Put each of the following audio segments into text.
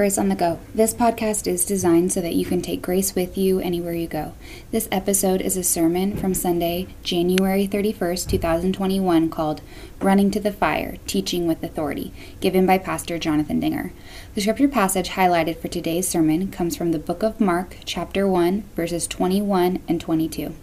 Grace on the Go. This podcast is designed so that you can take grace with you anywhere you go. This episode is a sermon from Sunday, January 31st, 2021, called Running to the Fire Teaching with Authority, given by Pastor Jonathan Dinger. The scripture passage highlighted for today's sermon comes from the book of Mark, chapter 1, verses 21 and 22.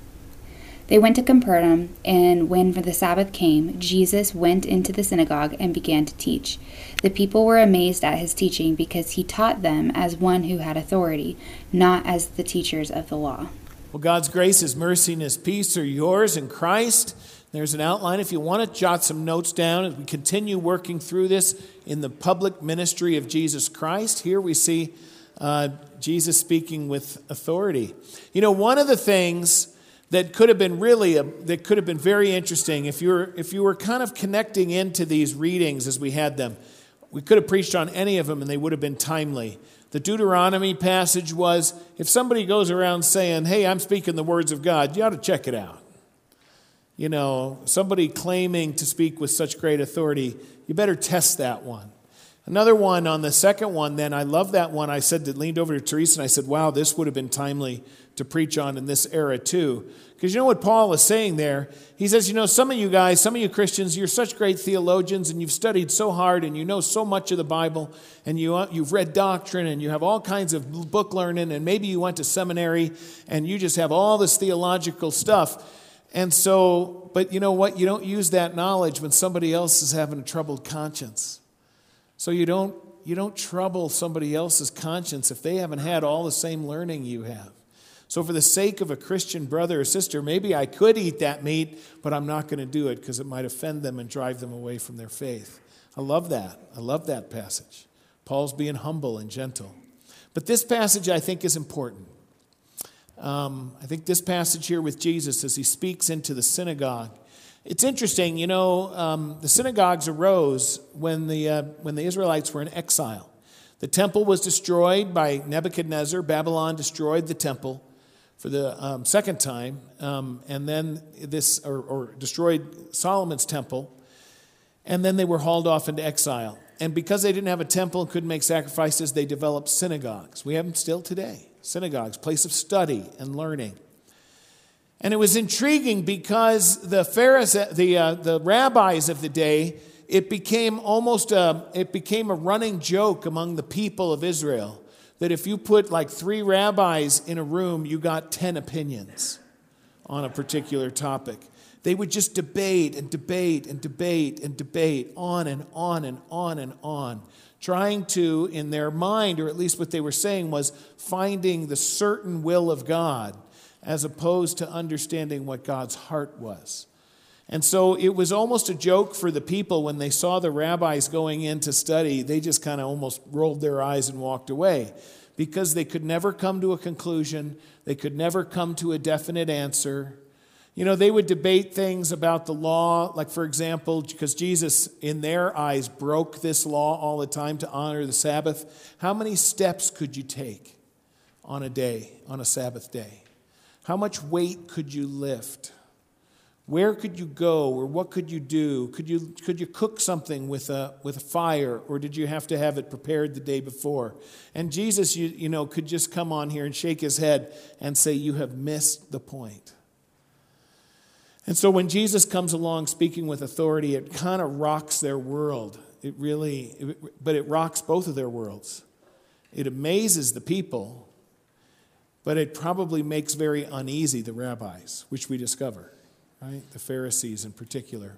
They went to Capernaum, and when the Sabbath came, Jesus went into the synagogue and began to teach. The people were amazed at his teaching because he taught them as one who had authority, not as the teachers of the law. Well, God's grace, His mercy, and His peace are yours in Christ. There's an outline if you want to jot some notes down as we continue working through this in the public ministry of Jesus Christ. Here we see uh, Jesus speaking with authority. You know, one of the things that could have been really a, that could have been very interesting if you were if you were kind of connecting into these readings as we had them we could have preached on any of them and they would have been timely. The deuteronomy passage was if somebody goes around saying hey i'm speaking the words of god you ought to check it out. You know somebody claiming to speak with such great authority you better test that one Another one on the second one, then I love that one. I said that leaned over to Teresa and I said, wow, this would have been timely to preach on in this era too. Because you know what Paul is saying there? He says, you know, some of you guys, some of you Christians, you're such great theologians and you've studied so hard and you know so much of the Bible and you, uh, you've read doctrine and you have all kinds of book learning and maybe you went to seminary and you just have all this theological stuff. And so, but you know what? You don't use that knowledge when somebody else is having a troubled conscience. So you don't, you don't trouble somebody else's conscience if they haven't had all the same learning you have. So, for the sake of a Christian brother or sister, maybe I could eat that meat, but I'm not going to do it because it might offend them and drive them away from their faith. I love that. I love that passage. Paul's being humble and gentle. But this passage, I think, is important. Um, I think this passage here with Jesus as he speaks into the synagogue it's interesting, you know, um, the synagogues arose when the, uh, when the Israelites were in exile. The temple was destroyed by Nebuchadnezzar. Babylon destroyed the temple for the um, second time, um, and then this, or, or destroyed Solomon's temple, and then they were hauled off into exile. And because they didn't have a temple and couldn't make sacrifices, they developed synagogues. We have them still today synagogues, place of study and learning. And it was intriguing because the Pharisees, the, uh, the rabbis of the day, it became almost a, it became a running joke among the people of Israel that if you put like three rabbis in a room, you got 10 opinions on a particular topic. They would just debate and debate and debate and debate on and on and on and on, trying to, in their mind, or at least what they were saying, was finding the certain will of God as opposed to understanding what God's heart was. And so it was almost a joke for the people when they saw the rabbis going in to study. They just kind of almost rolled their eyes and walked away because they could never come to a conclusion. They could never come to a definite answer. You know, they would debate things about the law, like, for example, because Jesus, in their eyes, broke this law all the time to honor the Sabbath. How many steps could you take on a day, on a Sabbath day? How much weight could you lift? Where could you go or what could you do? Could you, could you cook something with a, with a fire or did you have to have it prepared the day before? And Jesus, you, you know, could just come on here and shake his head and say, You have missed the point. And so when Jesus comes along speaking with authority, it kind of rocks their world. It really, it, but it rocks both of their worlds. It amazes the people but it probably makes very uneasy the rabbis, which we discover, right? The Pharisees in particular.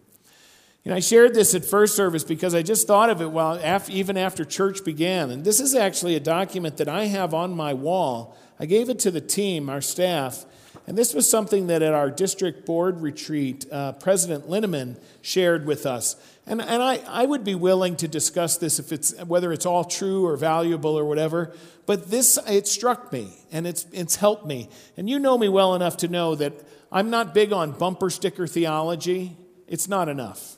And I shared this at first service because I just thought of it while even after church began. And this is actually a document that I have on my wall. I gave it to the team, our staff, and this was something that at our district board retreat, uh, President Linneman shared with us. And, and I, I would be willing to discuss this if it's whether it's all true or valuable or whatever. But this it struck me and it's it's helped me. And you know me well enough to know that I'm not big on bumper sticker theology. It's not enough.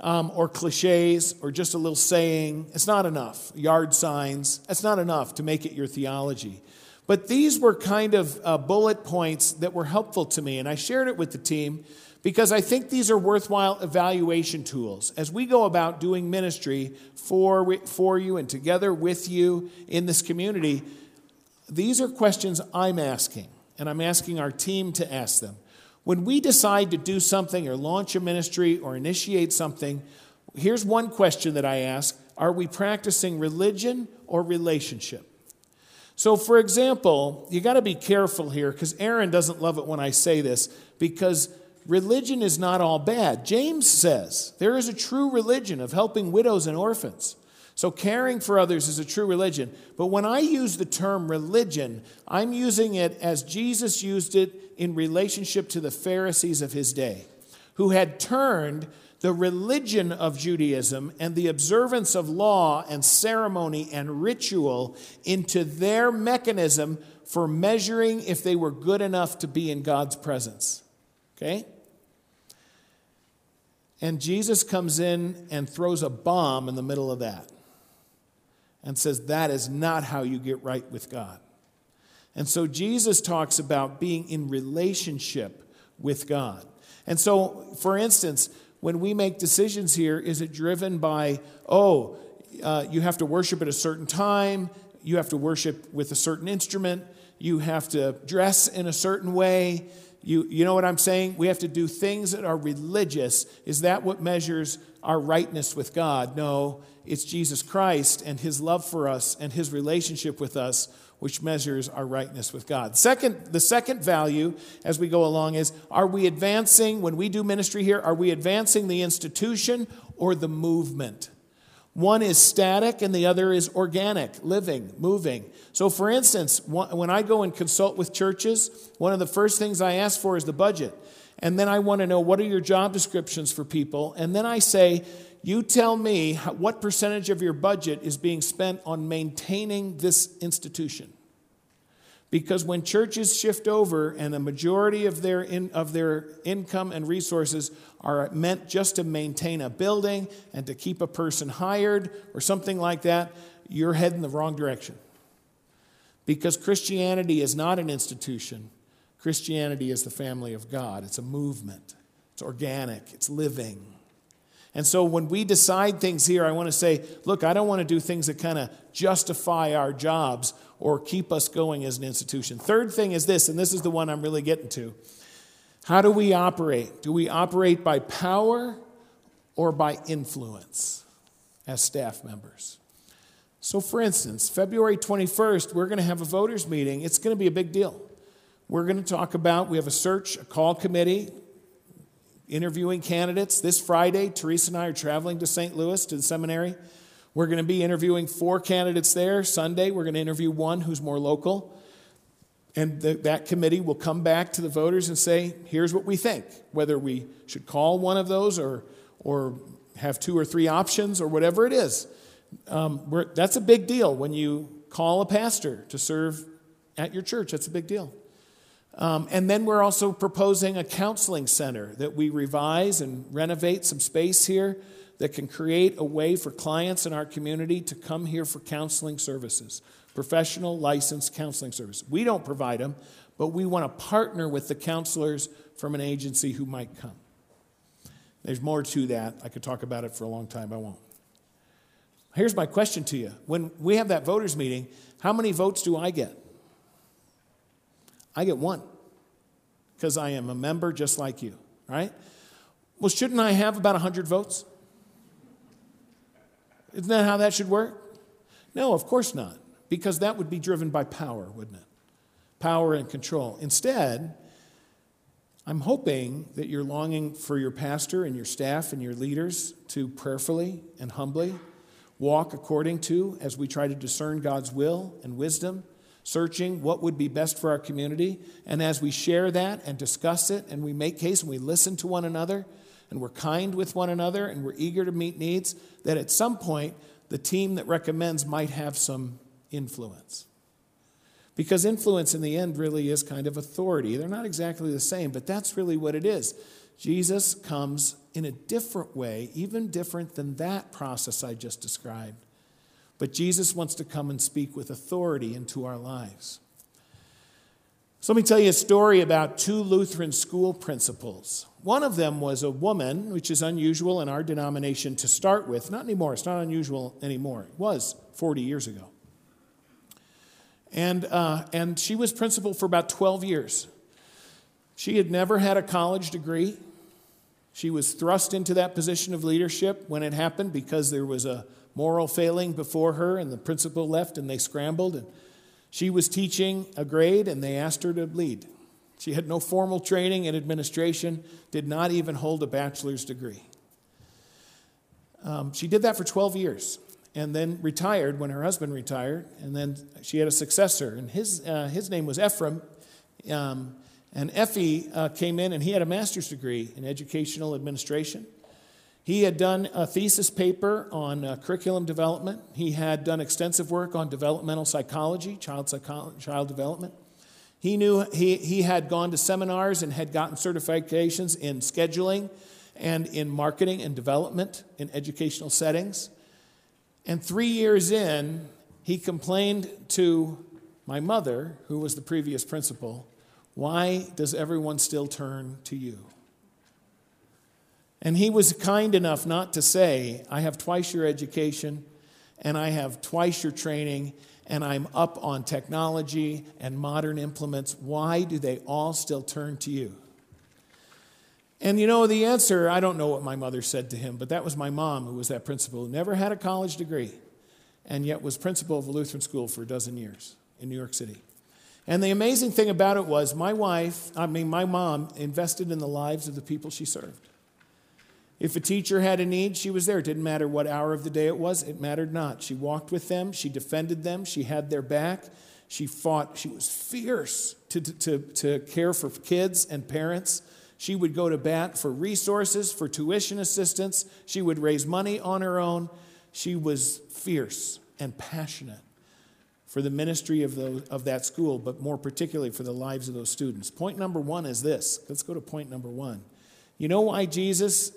Um, or cliches or just a little saying. It's not enough. Yard signs. That's not enough to make it your theology. But these were kind of uh, bullet points that were helpful to me, and I shared it with the team because I think these are worthwhile evaluation tools as we go about doing ministry for, for you and together with you in this community. These are questions I'm asking, and I'm asking our team to ask them. When we decide to do something or launch a ministry or initiate something, here's one question that I ask Are we practicing religion or relationship? So, for example, you got to be careful here because Aaron doesn't love it when I say this because religion is not all bad. James says there is a true religion of helping widows and orphans. So, caring for others is a true religion. But when I use the term religion, I'm using it as Jesus used it in relationship to the Pharisees of his day, who had turned the religion of Judaism and the observance of law and ceremony and ritual into their mechanism for measuring if they were good enough to be in God's presence. Okay? And Jesus comes in and throws a bomb in the middle of that and says, That is not how you get right with God. And so Jesus talks about being in relationship with God. And so, for instance, when we make decisions here, is it driven by, oh, uh, you have to worship at a certain time, you have to worship with a certain instrument, you have to dress in a certain way, you, you know what I'm saying? We have to do things that are religious. Is that what measures our rightness with God? No, it's Jesus Christ and his love for us and his relationship with us which measures our rightness with God. Second, the second value as we go along is are we advancing, when we do ministry here, are we advancing the institution or the movement? One is static and the other is organic, living, moving. So, for instance, when I go and consult with churches, one of the first things I ask for is the budget. And then I want to know what are your job descriptions for people. And then I say, you tell me what percentage of your budget is being spent on maintaining this institution. Because when churches shift over and the majority of their, in, of their income and resources are meant just to maintain a building and to keep a person hired or something like that, you're heading the wrong direction. Because Christianity is not an institution, Christianity is the family of God. It's a movement, it's organic, it's living. And so when we decide things here, I want to say, look, I don't want to do things that kind of justify our jobs or keep us going as an institution. Third thing is this, and this is the one I'm really getting to. How do we operate? Do we operate by power or by influence as staff members? So, for instance, February 21st, we're going to have a voters' meeting. It's going to be a big deal. We're going to talk about, we have a search, a call committee interviewing candidates. This Friday, Teresa and I are traveling to St. Louis to the seminary. We're going to be interviewing four candidates there. Sunday, we're going to interview one who's more local. And the, that committee will come back to the voters and say, here's what we think, whether we should call one of those or, or have two or three options or whatever it is. Um, that's a big deal when you call a pastor to serve at your church. That's a big deal. Um, and then we're also proposing a counseling center that we revise and renovate some space here that can create a way for clients in our community to come here for counseling services, professional licensed counseling service. We don't provide them, but we want to partner with the counselors from an agency who might come. There's more to that. I could talk about it for a long time, I won't. Here's my question to you. When we have that voters meeting, how many votes do I get? I get one because I am a member just like you, right? Well, shouldn't I have about 100 votes? Isn't that how that should work? No, of course not, because that would be driven by power, wouldn't it? Power and control. Instead, I'm hoping that you're longing for your pastor and your staff and your leaders to prayerfully and humbly walk according to as we try to discern God's will and wisdom searching what would be best for our community. And as we share that and discuss it and we make case and we listen to one another and we're kind with one another and we're eager to meet needs, that at some point the team that recommends might have some influence. Because influence in the end really is kind of authority. They're not exactly the same, but that's really what it is. Jesus comes in a different way, even different than that process I just described. But Jesus wants to come and speak with authority into our lives. So let me tell you a story about two Lutheran school principals. One of them was a woman, which is unusual in our denomination to start with. Not anymore, it's not unusual anymore. It was 40 years ago. And, uh, and she was principal for about 12 years. She had never had a college degree. She was thrust into that position of leadership when it happened because there was a moral failing before her, and the principal left and they scrambled. And she was teaching a grade, and they asked her to lead. She had no formal training in administration, did not even hold a bachelor's degree. Um, she did that for 12 years and then retired when her husband retired. And then she had a successor, and his, uh, his name was Ephraim. Um, and Effie uh, came in, and he had a master's degree in educational administration. He had done a thesis paper on uh, curriculum development. He had done extensive work on developmental psychology, child, child development. He knew he, he had gone to seminars and had gotten certifications in scheduling and in marketing and development in educational settings. And three years in, he complained to my mother, who was the previous principal, Why does everyone still turn to you? And he was kind enough not to say, I have twice your education, and I have twice your training, and I'm up on technology and modern implements. Why do they all still turn to you? And you know, the answer, I don't know what my mother said to him, but that was my mom who was that principal, who never had a college degree, and yet was principal of a Lutheran school for a dozen years in New York City. And the amazing thing about it was my wife, I mean, my mom, invested in the lives of the people she served. If a teacher had a need, she was there. It didn't matter what hour of the day it was, it mattered not. She walked with them, she defended them, she had their back, she fought, she was fierce to, to, to care for kids and parents. She would go to bat for resources, for tuition assistance. She would raise money on her own. She was fierce and passionate for the ministry of, those, of that school, but more particularly for the lives of those students. Point number one is this. Let's go to point number one. You know why Jesus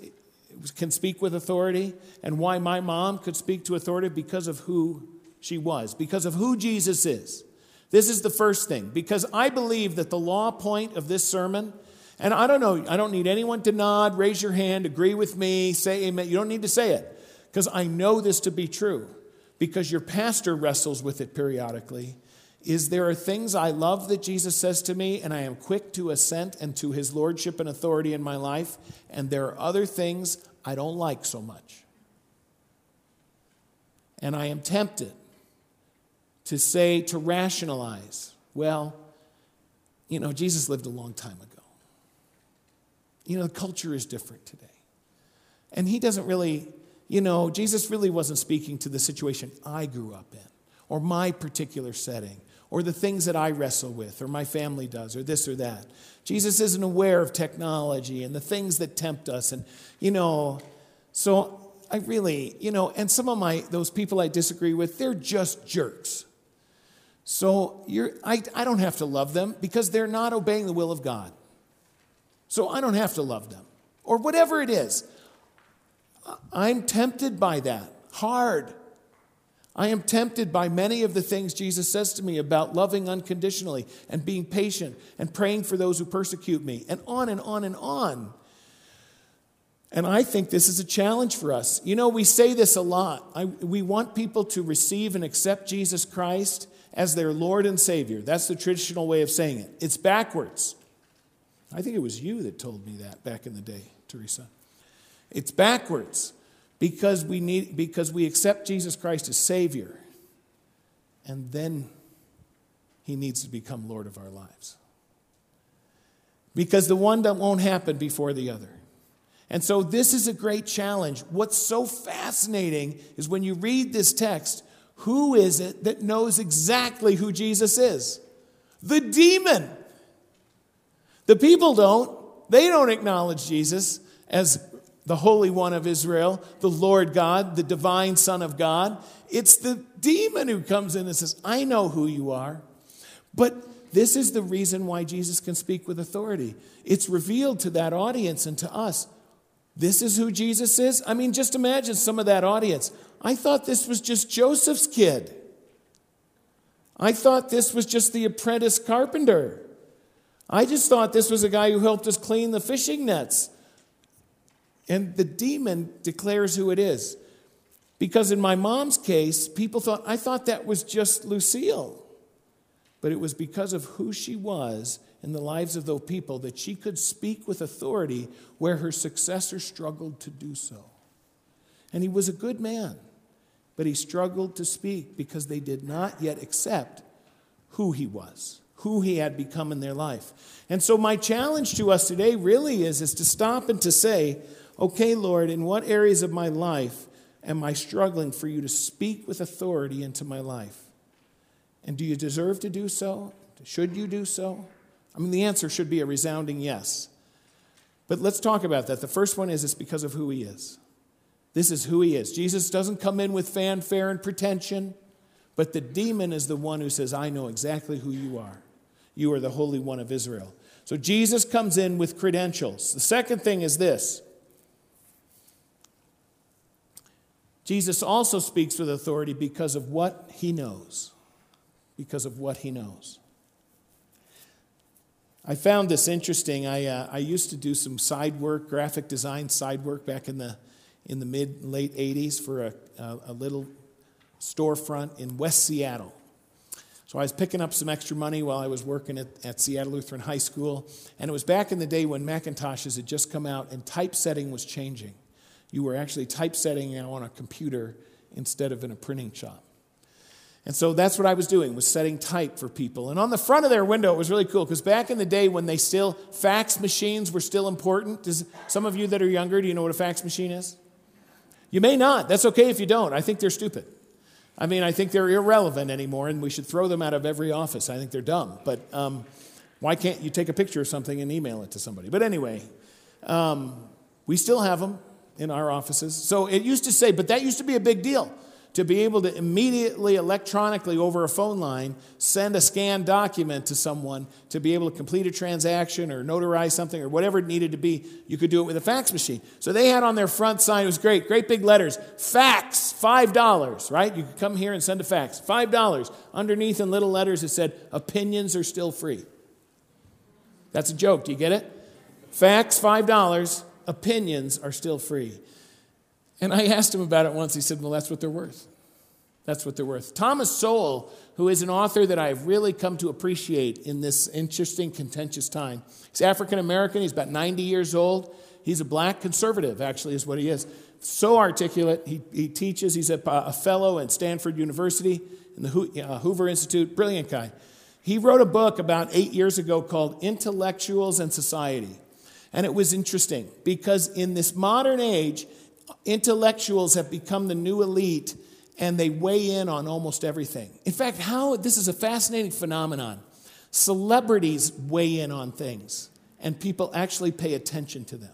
can speak with authority and why my mom could speak to authority? Because of who she was, because of who Jesus is. This is the first thing, because I believe that the law point of this sermon and I don't know, I don't need anyone to nod, raise your hand, agree with me, say amen. You don't need to say it because I know this to be true because your pastor wrestles with it periodically. Is there are things I love that Jesus says to me, and I am quick to assent and to his lordship and authority in my life, and there are other things I don't like so much. And I am tempted to say, to rationalize, well, you know, Jesus lived a long time ago. You know, the culture is different today. And he doesn't really, you know, Jesus really wasn't speaking to the situation I grew up in, or my particular setting, or the things that I wrestle with, or my family does, or this or that. Jesus isn't aware of technology and the things that tempt us. And, you know, so I really, you know, and some of my, those people I disagree with, they're just jerks. So you're, I, I don't have to love them because they're not obeying the will of God. So I don't have to love them or whatever it is. I'm tempted by that hard. I am tempted by many of the things Jesus says to me about loving unconditionally and being patient and praying for those who persecute me, and on and on and on. And I think this is a challenge for us. You know, we say this a lot. I, we want people to receive and accept Jesus Christ as their Lord and Savior. That's the traditional way of saying it. It's backwards. I think it was you that told me that back in the day, Teresa. It's backwards because we need because we accept Jesus Christ as Savior, and then He needs to become Lord of our lives. Because the one that won't happen before the other. And so this is a great challenge. What's so fascinating is when you read this text, who is it that knows exactly who Jesus is? The demon. The people don't. They don't acknowledge Jesus as the Holy One of Israel, the Lord God, the divine Son of God. It's the demon who comes in and says, I know who you are. But this is the reason why Jesus can speak with authority. It's revealed to that audience and to us. This is who Jesus is. I mean, just imagine some of that audience. I thought this was just Joseph's kid. I thought this was just the apprentice carpenter. I just thought this was a guy who helped us clean the fishing nets. And the demon declares who it is. Because in my mom's case, people thought, I thought that was just Lucille. But it was because of who she was in the lives of those people that she could speak with authority where her successor struggled to do so. And he was a good man, but he struggled to speak because they did not yet accept who he was, who he had become in their life. And so my challenge to us today really is, is to stop and to say, okay, Lord, in what areas of my life am I struggling for you to speak with authority into my life? And do you deserve to do so? Should you do so? I mean, the answer should be a resounding yes. But let's talk about that. The first one is it's because of who he is. This is who he is. Jesus doesn't come in with fanfare and pretension, but the demon is the one who says, I know exactly who you are. You are the Holy One of Israel. So Jesus comes in with credentials. The second thing is this Jesus also speaks with authority because of what he knows. Because of what he knows. I found this interesting. I, uh, I used to do some side work, graphic design side work back in the, in the mid late 80s for a, a, a little storefront in West Seattle. So I was picking up some extra money while I was working at, at Seattle Lutheran High School. And it was back in the day when Macintoshes had just come out and typesetting was changing you were actually typesetting now on a computer instead of in a printing shop. And so that's what I was doing, was setting type for people. And on the front of their window, it was really cool because back in the day when they still, fax machines were still important. Does some of you that are younger, do you know what a fax machine is? You may not. That's okay if you don't. I think they're stupid. I mean, I think they're irrelevant anymore and we should throw them out of every office. I think they're dumb. But um, why can't you take a picture of something and email it to somebody? But anyway, um, we still have them in our offices. So it used to say, but that used to be a big deal to be able to immediately electronically over a phone line send a scanned document to someone to be able to complete a transaction or notarize something or whatever it needed to be you could do it with a fax machine. So they had on their front sign it was great great big letters fax $5 right? You could come here and send a fax $5 underneath in little letters it said opinions are still free. That's a joke do you get it? Fax $5 opinions are still free. And I asked him about it once. He said, Well, that's what they're worth. That's what they're worth. Thomas Sowell, who is an author that I've really come to appreciate in this interesting, contentious time, he's African American, he's about 90 years old. He's a black conservative, actually, is what he is. So articulate. He, he teaches, he's a, a fellow at Stanford University in the uh, Hoover Institute, brilliant guy. He wrote a book about eight years ago called Intellectuals and Society. And it was interesting because in this modern age, intellectuals have become the new elite and they weigh in on almost everything. In fact, how this is a fascinating phenomenon. Celebrities weigh in on things and people actually pay attention to them.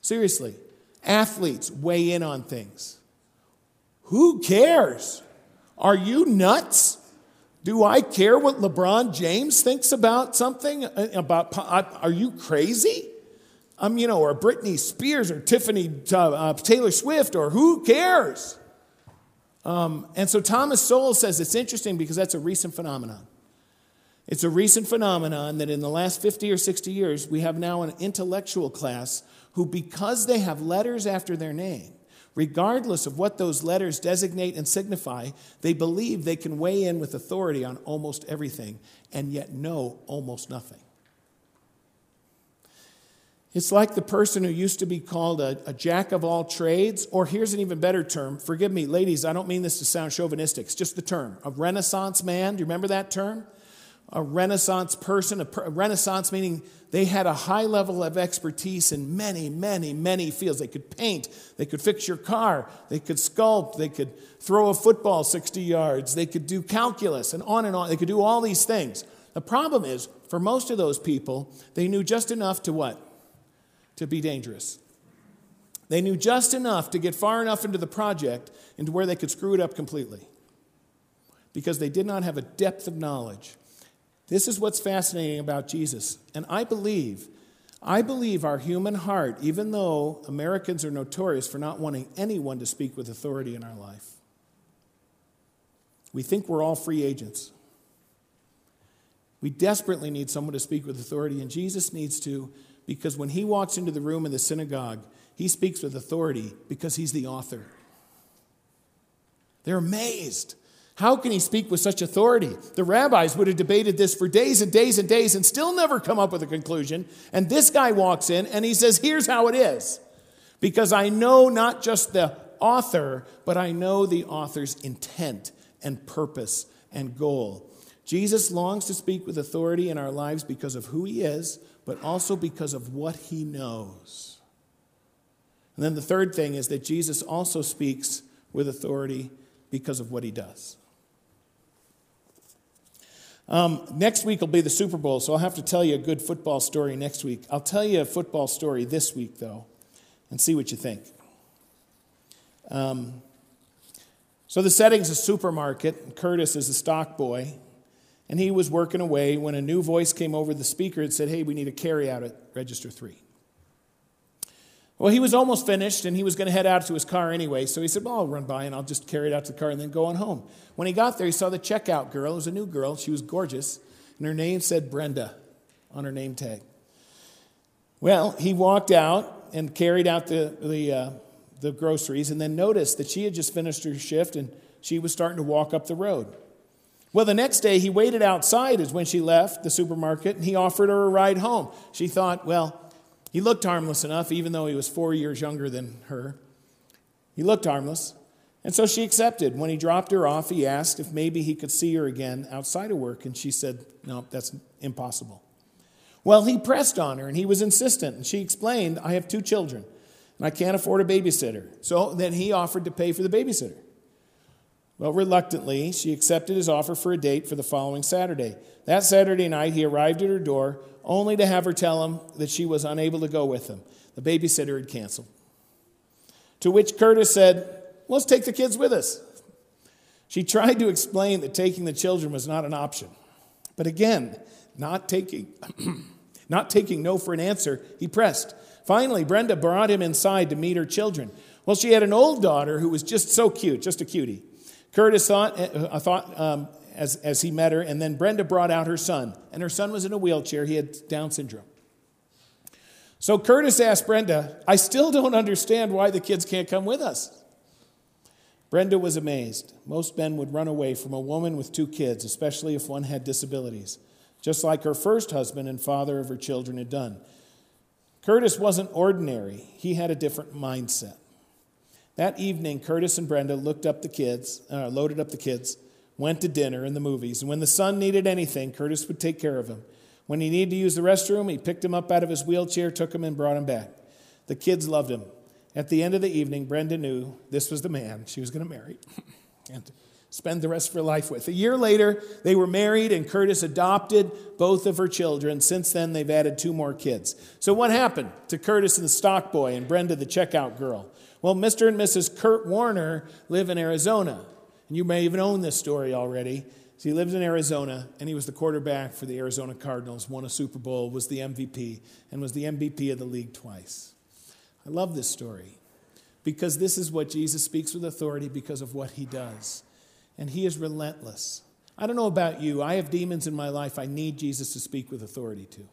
Seriously, athletes weigh in on things. Who cares? Are you nuts? Do I care what LeBron James thinks about something? Uh, about are you crazy? Um, you know, or Britney Spears or Tiffany uh, uh, Taylor Swift or who cares? Um, and so Thomas Sowell says it's interesting because that's a recent phenomenon. It's a recent phenomenon that in the last 50 or 60 years, we have now an intellectual class who, because they have letters after their name, Regardless of what those letters designate and signify, they believe they can weigh in with authority on almost everything and yet know almost nothing. It's like the person who used to be called a, a, jack of all trades, or here's an even better term. Forgive me, ladies, I don't mean this to sound chauvinistic. It's just the term. A Renaissance man. Do you remember that term? A Renaissance person, a, Renaissance meaning they had a high level of expertise in many, many, many fields. They could paint, they could fix your car, they could sculpt, they could throw a football 60 yards, they could do calculus, and on and on. They could do all these things. The problem is, for most of those people, they knew just enough to what? To be dangerous. They knew just enough to get far enough into the project into where they could screw it up completely because they did not have a depth of knowledge this is what's fascinating about Jesus. And I believe, I believe our human heart, even though Americans are notorious for not wanting anyone to speak with authority in our life, we think we're all free agents. We desperately need someone to speak with authority, and Jesus needs to because when he walks into the room in the synagogue, he speaks with authority because he's the author. They're amazed. How can he speak with such authority? The rabbis would have debated this for days and days and days and still never come up with a conclusion. And this guy walks in and he says, Here's how it is. Because I know not just the author, but I know the author's intent and purpose and goal. Jesus longs to speak with authority in our lives because of who he is, but also because of what he knows. And then the third thing is that Jesus also speaks with authority because of what he does. Um, next week will be the Super Bowl, so I'll have to tell you a good football story next week. I'll tell you a football story this week, though, and see what you think. Um, so the setting's a supermarket. Curtis is a stock boy, and he was working away when a new voice came over the speaker and said, Hey, we need a carry out at register three. Well, he was almost finished and he was going to head out to his car anyway. So he said, Well, I'll run by and I'll just carry it out to the car and then go on home. When he got there, he saw the checkout girl. It was a new girl. She was gorgeous. And her name said Brenda on her name tag. Well, he walked out and carried out the, the, uh, the groceries and then noticed that she had just finished her shift and she was starting to walk up the road. Well, the next day he waited outside as when she left the supermarket and he offered her a ride home. She thought, well, he looked harmless enough, even though he was four years younger than her. He looked harmless. And so she accepted. When he dropped her off, he asked if maybe he could see her again outside of work, and she said, No, that's impossible. Well, he pressed on her and he was insistent, and she explained, I have two children, and I can't afford a babysitter. So then he offered to pay for the babysitter. Well, reluctantly, she accepted his offer for a date for the following Saturday. That Saturday night, he arrived at her door only to have her tell him that she was unable to go with him. The babysitter had canceled. To which Curtis said, Let's take the kids with us. She tried to explain that taking the children was not an option. But again, not taking, not taking no for an answer, he pressed. Finally, Brenda brought him inside to meet her children. Well, she had an old daughter who was just so cute, just a cutie. Curtis thought, uh, thought um, as, as he met her, and then Brenda brought out her son, and her son was in a wheelchair. He had Down syndrome. So Curtis asked Brenda, I still don't understand why the kids can't come with us. Brenda was amazed. Most men would run away from a woman with two kids, especially if one had disabilities, just like her first husband and father of her children had done. Curtis wasn't ordinary, he had a different mindset. That evening, Curtis and Brenda looked up the kids, uh, loaded up the kids, went to dinner and the movies. And when the son needed anything, Curtis would take care of him. When he needed to use the restroom, he picked him up out of his wheelchair, took him, and brought him back. The kids loved him. At the end of the evening, Brenda knew this was the man she was going to marry and spend the rest of her life with. A year later, they were married, and Curtis adopted both of her children. Since then, they've added two more kids. So, what happened to Curtis and the stock boy and Brenda, the checkout girl? Well, Mr. and Mrs. Kurt Warner live in Arizona. And you may even own this story already. So he lives in Arizona, and he was the quarterback for the Arizona Cardinals, won a Super Bowl, was the MVP, and was the MVP of the league twice. I love this story because this is what Jesus speaks with authority because of what he does. And he is relentless. I don't know about you. I have demons in my life I need Jesus to speak with authority to.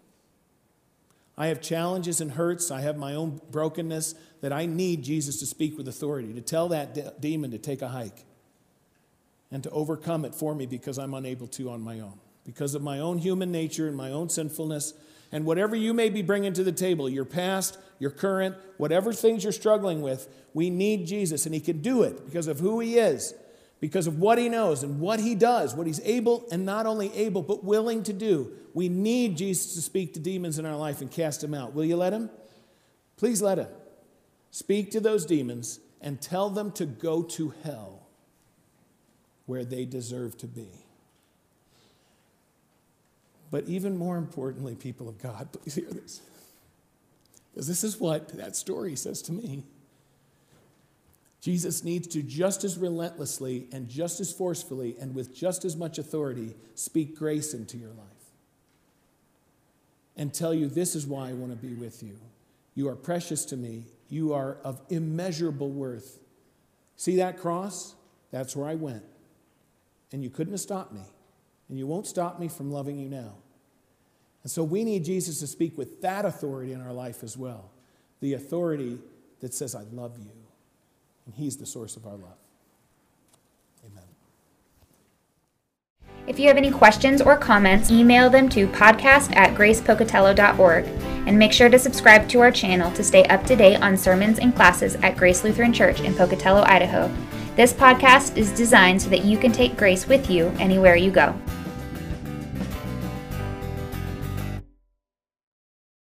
I have challenges and hurts. I have my own brokenness that I need Jesus to speak with authority, to tell that de- demon to take a hike and to overcome it for me because I'm unable to on my own. Because of my own human nature and my own sinfulness, and whatever you may be bringing to the table, your past, your current, whatever things you're struggling with, we need Jesus, and He can do it because of who He is, because of what He knows and what He does, what He's able and not only able, but willing to do. We need Jesus to speak to demons in our life and cast them out. Will you let Him? Please let Him. Speak to those demons and tell them to go to hell where they deserve to be. But even more importantly, people of God, please hear this. Because this is what that story says to me. Jesus needs to just as relentlessly and just as forcefully and with just as much authority speak grace into your life and tell you, This is why I want to be with you. You are precious to me. You are of immeasurable worth. See that cross? That's where I went. And you couldn't have stopped me. and you won't stop me from loving you now. And so we need Jesus to speak with that authority in our life as well the authority that says, I love you. And He's the source of our love. Amen. If you have any questions or comments, email them to podcast at gracepocatello.org. And make sure to subscribe to our channel to stay up to date on sermons and classes at Grace Lutheran Church in Pocatello, Idaho. This podcast is designed so that you can take grace with you anywhere you go.